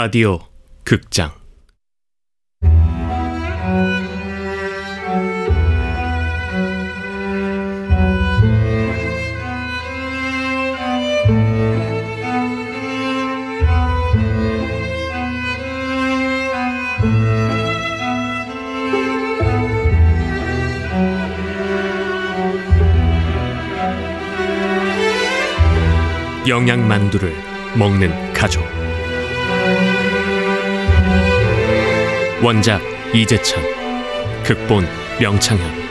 라디오 극장. 영양만두를 먹는 가족 원작 이재찬 극본 명창현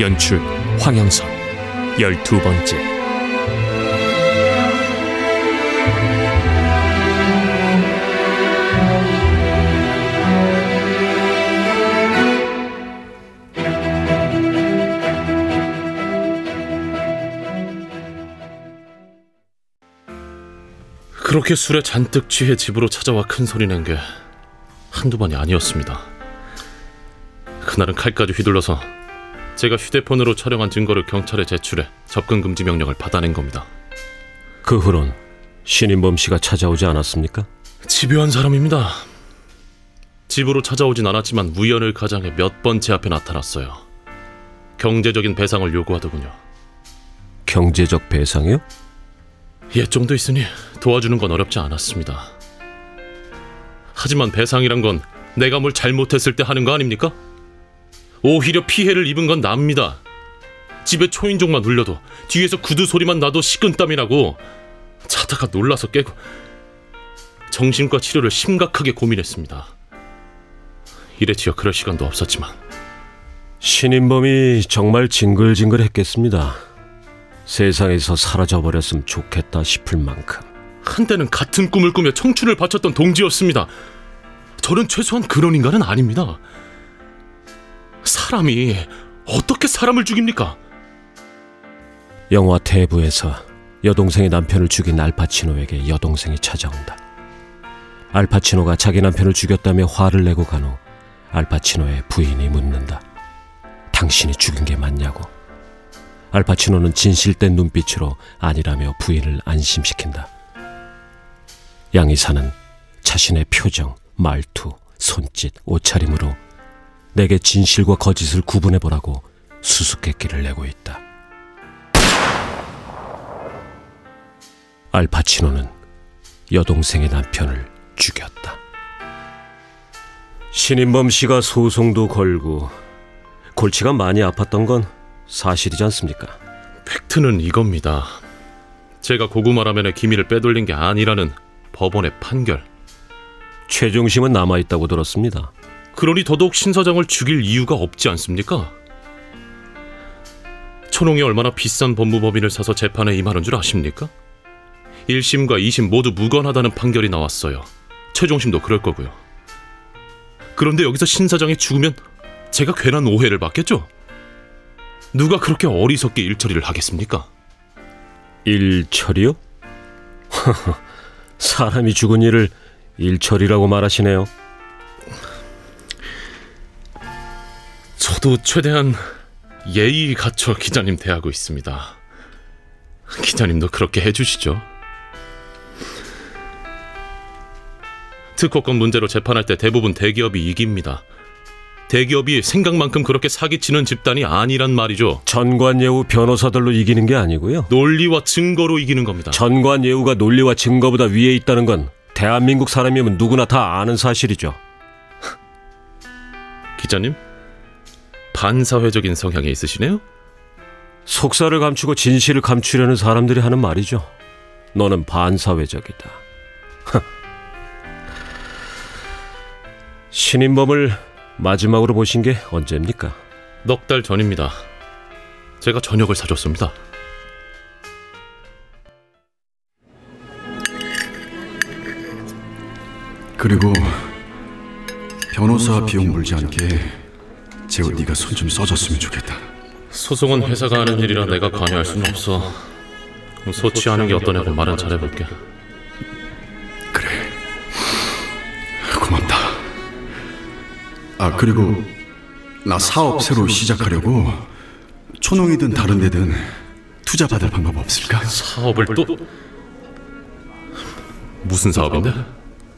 연출 황영선. 열두 번째. 그렇게 술에 잔뜩 취해 집으로 찾아와 큰 소리 낸 게 한두 번이 아니었습니다. 그날은 칼까지 휘둘러서 제가 휴대폰으로 촬영한 증거를 경찰에 제출해 접근 금지 명령을 받아낸 겁니다. 그 후론 신인범 씨가 찾아오지 않았습니까? 집요한 사람입니다. 집으로 찾아오진 않았지만 우연을 가장해 몇 번 제 앞에 나타났어요. 경제적인 배상을 요구하더군요. 경제적 배상이요? 옛 정도 있으니 도와주는 건 어렵지 않았습니다. 하지만 배상이란 건 내가 뭘 잘못했을 때 하는 거 아닙니까? 오히려 피해를 입은 건 납니다. 집에 초인종만 울려도 뒤에서 구두 소리만 나도 식은땀이 나고 자다가 놀라서 깨고 정신과 치료를 심각하게 고민했습니다. 이래지어 그럴 시간도 없었지만 신인범이 정말 징글징글했겠습니다. 세상에서 사라져버렸으면 좋겠다 싶을 만큼. 한때는 같은 꿈을 꾸며 청춘을 바쳤던 동지였습니다. 저는 최소한 그런 인간은 아닙니다. 사람이 어떻게 사람을 죽입니까? 영화 대부에서 여동생의 남편을 죽인 알파치노에게 여동생이 찾아온다. 알파치노가 자기 남편을 죽였다며 화를 내고 간 후 알파치노의 부인이 묻는다. 당신이 죽인 게 맞냐고. 알파치노는 진실된 눈빛으로 아니라며 부인을 안심시킨다. 양이사는 자신의 표정, 말투, 손짓, 옷차림으로 내게 진실과 거짓을 구분해 보라고 수수께끼를 내고 있다. 알파치노는 여동생의 남편을 죽였다. 신인범 씨가 소송도 걸고 골치가 많이 아팠던 건 사실이지 않습니까? 팩트는 이겁니다. 제가 고구마 라면의 기밀을 빼돌린 게 아니라는 법원의 판결. 최종심은 남아있다고 들었습니다. 그러니 더더욱 신 사장을 죽일 이유가 없지 않습니까? 초롱이 얼마나 비싼 법무법인을 사서 재판에 임하는 줄 아십니까? 1심과 2심 모두 무관하다는 판결이 나왔어요. 최종심도 그럴 거고요. 그런데 여기서 신 사장이 죽으면 제가 괜한 오해를 받겠죠? 누가 그렇게 어리석게 일처리를 하겠습니까? 일처리요? 사람이 죽은 일을 일처리라고 말하시네요. 저도 최대한 예의 갖춰 기자님 대하고 있습니다. 기자님도 그렇게 해주시죠. 특허권 문제로 재판할 때 대부분 대기업이 이깁니다. 대기업이 생각만큼 그렇게 사기치는 집단이 아니란 말이죠. 전관예우 변호사들로 이기는 게 아니고요. 논리와 증거로 이기는 겁니다. 전관예우가 논리와 증거보다 위에 있다는 건 대한민국 사람이면 누구나 다 아는 사실이죠. 기자님, 반사회적인 성향이 있으시네요? 속사를 감추고 진실을 감추려는 사람들이 하는 말이죠. 너는 반사회적이다. 신인범을 마지막으로 보신 게 언제입니까? 넉 달 전입니다. 제가 저녁을 사줬습니다. 그리고 변호사 비용 물지 않게 제우 네가 손 좀 써줬으면 좋겠다. 소송은 회사가 하는 일이라 내가 관여할 수는 없어. 소치하는 게 어떠냐고 말은 잘해볼게. 그래. 고맙다. 아 그리고 나 사업 새로 시작하려고 초농이든 다른 데든 투자 받을 방법 없을까? 사업을 또 무슨 사업인데?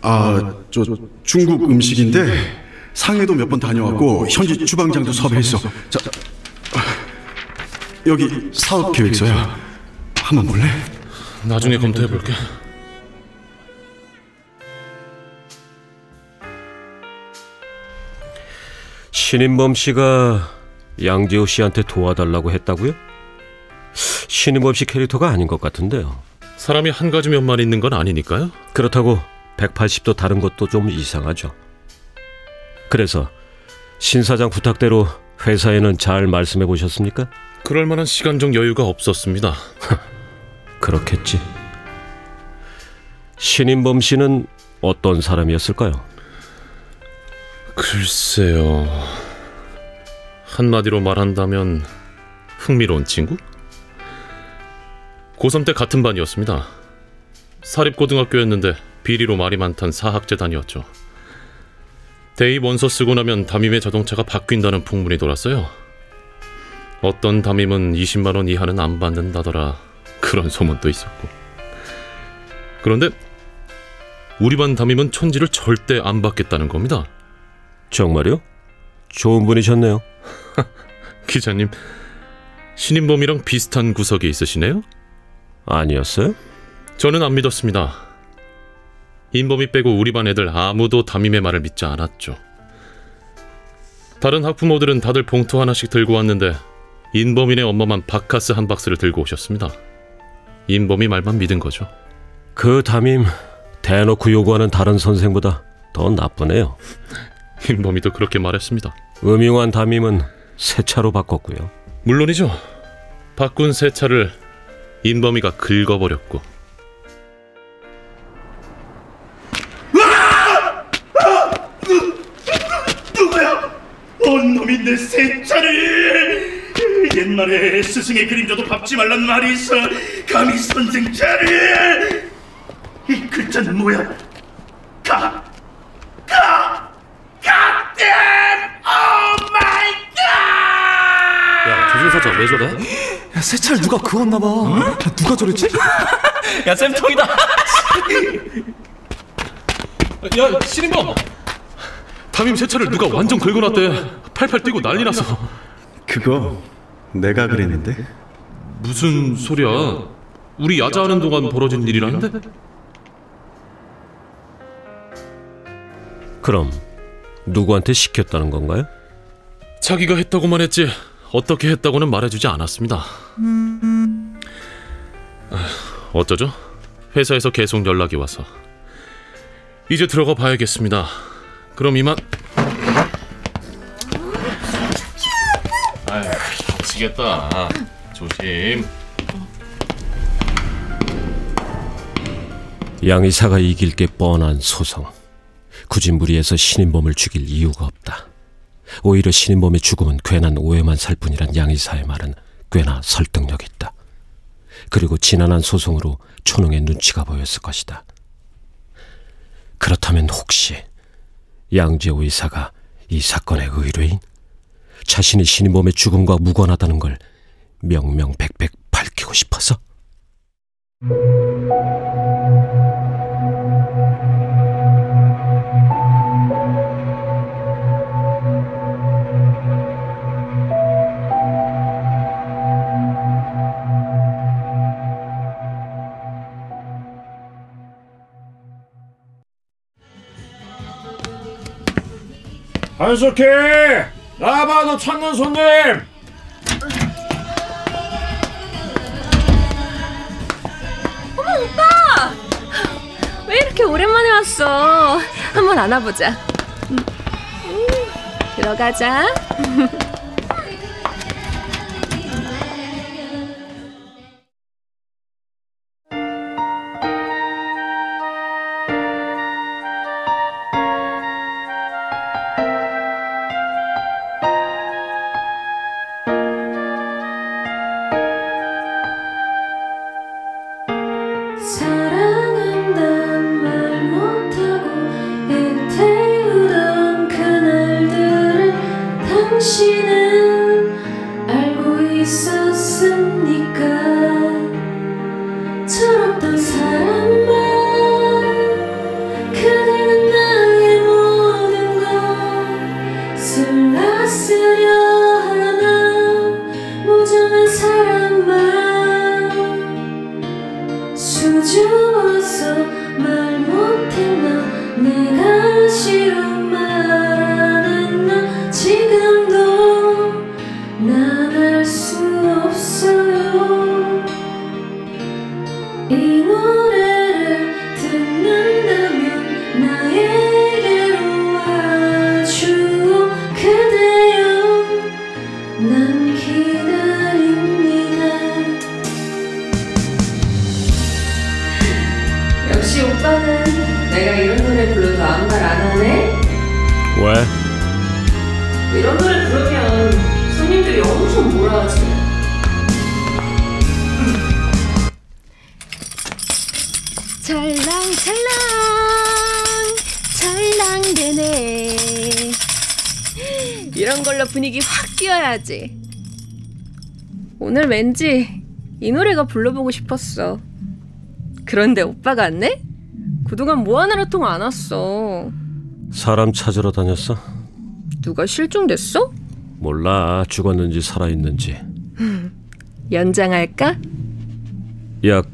아, 저 중국 음식인데 상해도 몇 번 다녀왔고 현지 주방장도 섭외했어. 자, 아, 여기 사업 계획서야. 한번 볼래? 나중에 검토해 볼게. 신인범 씨가 양재호 씨한테 도와달라고 했다고요? 신인범 씨 캐릭터가 아닌 것 같은데요. 사람이 한 가지 면만 있는 건 아니니까요. 그렇다고 180도 다른 것도 좀 이상하죠. 그래서 신 사장 부탁대로 회사에는 잘 말씀해 보셨습니까? 그럴 만한 시간적 여유가 없었습니다. 그렇겠지. 신인범 씨는 어떤 사람이었을까요? 글쎄요. 한마디로 말한다면 흥미로운 친구? 고3 때 같은 반이었습니다. 사립고등학교였는데 비리로 말이 많던 사학재단이었죠. 대입 원서 쓰고 나면 담임의 자동차가 바뀐다는 풍문이 돌았어요. 어떤 담임은 20만 원 이하는 안 받는다더라. 그런 소문도 있었고. 그런데 우리 반 담임은 촌지를 절대 안 받겠다는 겁니다. 정말요? 좋은 분이셨네요. 기자님, 신인범이랑 비슷한 구석이 있으시네요? 아니었어요? 저는 안 믿었습니다. 인범이 빼고 우리 반 애들 아무도 담임의 말을 믿지 않았죠. 다른 학부모들은 다들 봉투 하나씩 들고 왔는데 인범이네 엄마만 바카스 한 박스를 들고 오셨습니다. 인범이 말만 믿은 거죠. 그 담임 대놓고 요구하는 다른 선생보다 더 나쁘네요. 인범이도 그렇게 말했습니다. 음흉한 담임은 새 차로 바꿨고요. 물론이죠. 바꾼 새 차를 인범이가 긁어버렸고 세차를 옛날에 스승의 그림자도 밟지 말란 말이 있어 감히 선생 차를 이 글자는 뭐야 가 가! goddamn oh my god 야 조준사장 왜 저래? 야, 세차를 누가 그었나 봐. 야, 누가 저랬지? 야 쌤통이다 야 신인범! 담임 새 차를 누가 완전 긁어놨대 팔팔 뛰고 난리 났어 그거 내가 그랬는데. 무슨 소리야 우리 야자하는 동안 벌어진 일이라는데? 그럼 누구한테 시켰다는 건가요? 자기가 했다고만 했지 어떻게 했다고는 말해주지 않았습니다. 아, 어쩌죠? 회사에서 계속 연락이 와서 이제 들어가 봐야겠습니다. 그럼 이만. 미치겠다. 조심. 양이사가 이길 게 뻔한 소송. 굳이 무리해서 신인범을 죽일 이유가 없다. 오히려 신인범의 죽음은 괜한 오해만 살 뿐이란 양이사의 말은 꽤나 설득력 있다. 그리고 지난한 소송으로 초능의 눈치가 보였을 것이다. 그렇다면 혹시 양재호 이사가 이 사건의 의뢰인? 자신이 신인범의 죽음과 무관하다는 걸 명명백백 밝히고 싶어서? 한석희! 나봐 너 찾는 손님! 왜 이렇게 오랜만에 왔어? 한번 안아보자. 음, 음, 들어가자. 이노 이런 걸로 분위기 확 띄워야지. 오늘 왠지 이 노래가 불러보고 싶었어. 그런데 오빠가 안 내? 그동안 뭐 하느라 통 안 왔어. 사람 찾으러 다녔어? 누가 실종됐어? 몰라 죽었는지 살아있는지 연장할까? 약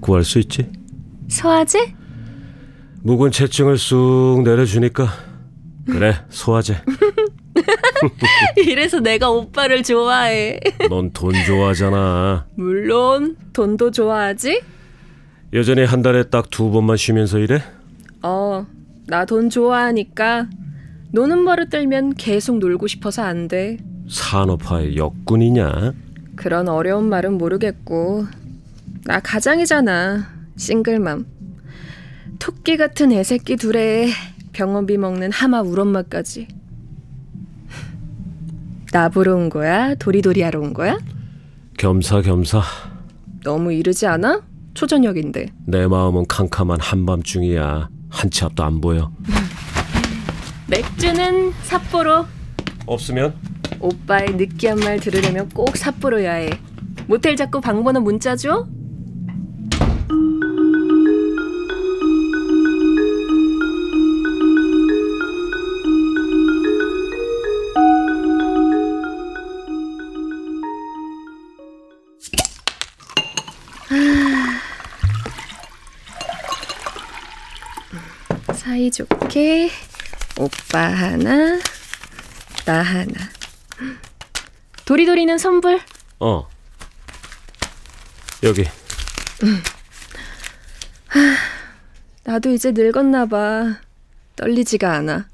구할 수 있지? 소화제? 묵은 채증을 쑥 내려주니까 그래 소화제 이래서 내가 오빠를 좋아해. 넌 돈 좋아하잖아 물론 돈도 좋아하지? 여전히 한 달에 딱 두 번만 쉬면서 일해? 어, 나 돈 좋아하니까 노는 버릇 들면 계속 놀고 싶어서 안 돼. 산업화의 역군이냐? 그런 어려운 말은 모르겠고 나 가장이잖아. 싱글맘. 토끼 같은 애새끼 둘에 병원비 먹는 하마 울엄마까지. 나 보러 온 거야? 도리도리 하러 온 거야? 겸사겸사 너무 이르지 않아? 초저녁인데. 내 마음은 캄캄한 한밤중이야 한 치 앞도 안 보여 맥주는 삿포로. 없으면? 오빠의 느끼한 말 들으려면 꼭 삿포로야 해. 모텔 잡고 방 번호 문자 줘? 이좋게 오빠 하나, 나 하나. 도리도리는 선불. 어 여기 나도 이제 늙었나 봐. 떨리지가 않아.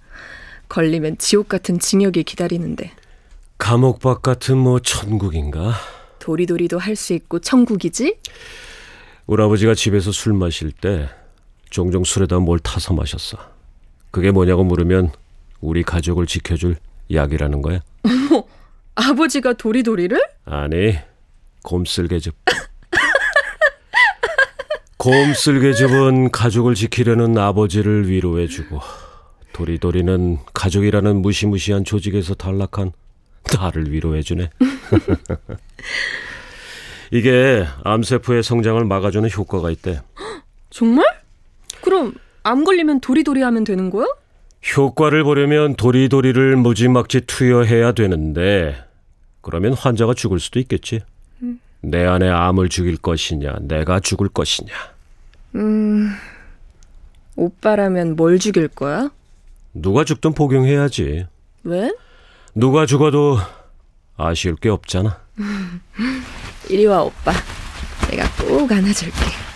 걸리면 지옥 같은 징역이 기다리는데. 감옥 밖 같은 뭐 천국인가? 도리도리도 할 수 있고 천국이지? 우리 아버지가 집에서 술 마실 때 종종 술에다 뭘 타서 마셨어. 그게 뭐냐고 물으면 우리 가족을 지켜줄 약이라는 거야. 아버지가 도리도리를? 아니, 곰쓸개즙. 곰쓸개즙은 가족을 지키려는 아버지를 위로해주고 도리도리는 가족이라는 무시무시한 조직에서 탈락한 나를 위로해주네. 이게 암세포의 성장을 막아주는 효과가 있대. 정말? 그럼 암 걸리면 도리도리 하면 되는 거야? 효과를 보려면 도리도리를 무지막지 투여해야 되는데 그러면 환자가 죽을 수도 있겠지. 내 안에 암을 죽일 것이냐, 내가 죽을 것이냐. 음... 오빠라면 뭘 죽일 거야? 누가 죽든 복용해야지. 왜? 누가 죽어도 아쉬울 게 없잖아. 이리 와 오빠. 내가 꼭 안아줄게.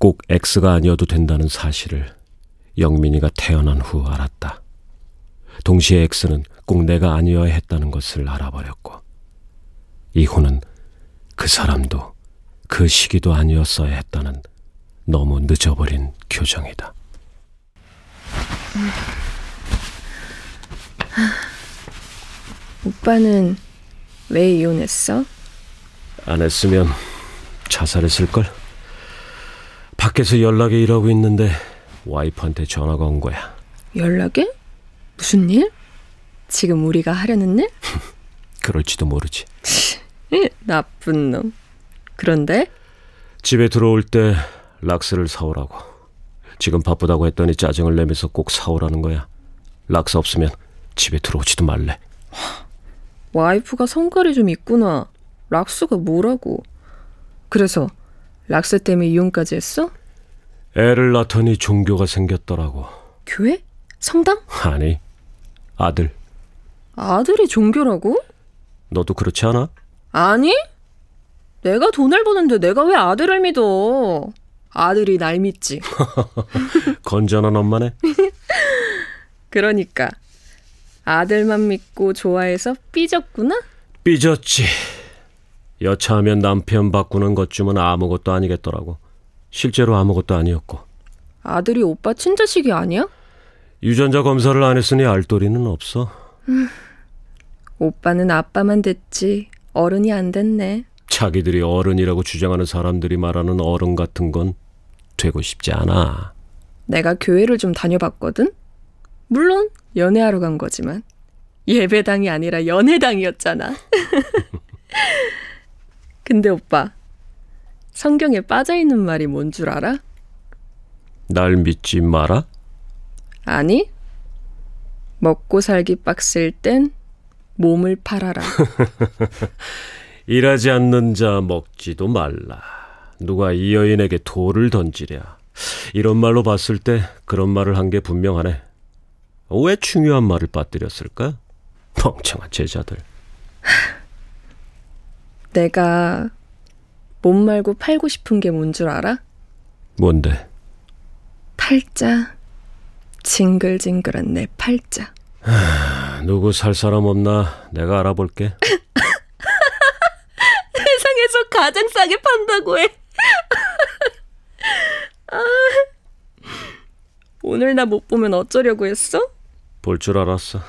꼭 X가 아니어도 된다는 사실을 영민이가 태어난 후 알았다. 동시에 X는 꼭 내가 아니어야 했다는 것을 알아버렸고 이후는 그 사람도 그 시기도 아니었어야 했다는 너무 늦어버린 교정이다. 오빠는 왜 이혼했어? 안 했으면 자살했을걸? 밖에서 연락이 일하고 있는데 와이프한테 전화가 온 거야. 연락해? 무슨 일? 지금 우리가 하려는 일? 그럴지도 모르지. 나쁜 놈. 그런데 집에 들어올 때 락스를 사오라고. 지금 바쁘다고 했더니 짜증을 내면서 꼭 사오라는 거야. 락스 없으면 집에 들어오지도 말래. 와이프가 성깔이 좀 있구나. 락스가 뭐라고. 그래서 락스 때문에 이혼까지 했어? 애를 낳더니 종교가 생겼더라고. 교회? 성당? 아니, 아들. 아들이 종교라고? 너도 그렇지 않아? 아니? 내가 돈을 버는데 내가 왜 아들을 믿어? 아들이 날 믿지. 건전한 엄마네. 그러니까 아들만 믿고 좋아해서 삐졌구나? 삐졌지. 여차하면 남편 바꾸는 것쯤은 아무것도 아니겠더라고. 실제로 아무것도 아니었고. 아들이 오빠 친자식이 아니야? 유전자 검사를 안 했으니 알도리는 없어. 오빠는 아빠만 됐지 어른이 안 됐네. 자기들이 어른이라고 주장하는 사람들이 말하는 어른 같은 건 되고 싶지 않아. 내가 교회를 좀 다녀봤거든? 물론 연애하러 간 거지만 예배당이 아니라 연애당이었잖아. 근데 오빠 성경에 빠져있는 말이 뭔 줄 알아? 날 믿지 마라? 아니 먹고 살기 빡셀 땐 몸을 팔아라. 일하지 않는 자 먹지도 말라. 누가 이 여인에게 돌을 던지랴. 이런 말로 봤을 때 그런 말을 한 게 분명하네. 왜 중요한 말을 빠뜨렸을까? 멍청한 제자들. 내가 몸 말고 팔고 싶은 게 뭔 줄 알아? 뭔데? 팔자. 징글징글한 내 팔자. 누구 살 사람 없나? 내가 알아볼게. 세상에서 가장 싸게 판다고 해. 아, 오늘 나 못 보면 어쩌려고 했어? 볼 줄 알았어.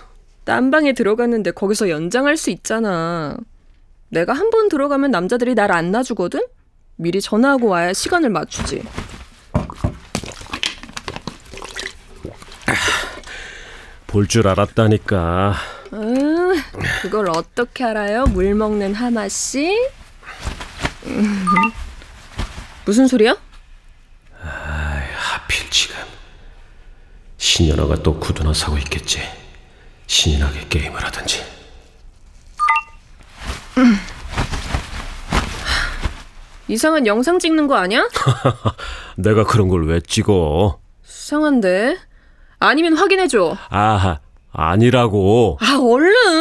딴 방에 들어갔는데 거기서 연장할 수 있잖아. 내가 한 번 들어가면 남자들이 날 안 놔주거든? 미리 전화하고 와야 시간을 맞추지. 볼 줄 알았다니까. 음, 그걸 어떻게 알아요? 물 먹는 하마 씨? 음, 무슨 소리야? 하필 지금. 신연아가 또 구두나 사고 있겠지. 신이 나게 게임을 하든지. 이상한 영상 찍는 거 아니야? 내가 그런 걸 왜 찍어? 수상한데. 아니면 확인해 줘. 아하, 아니라고. 아, 얼른!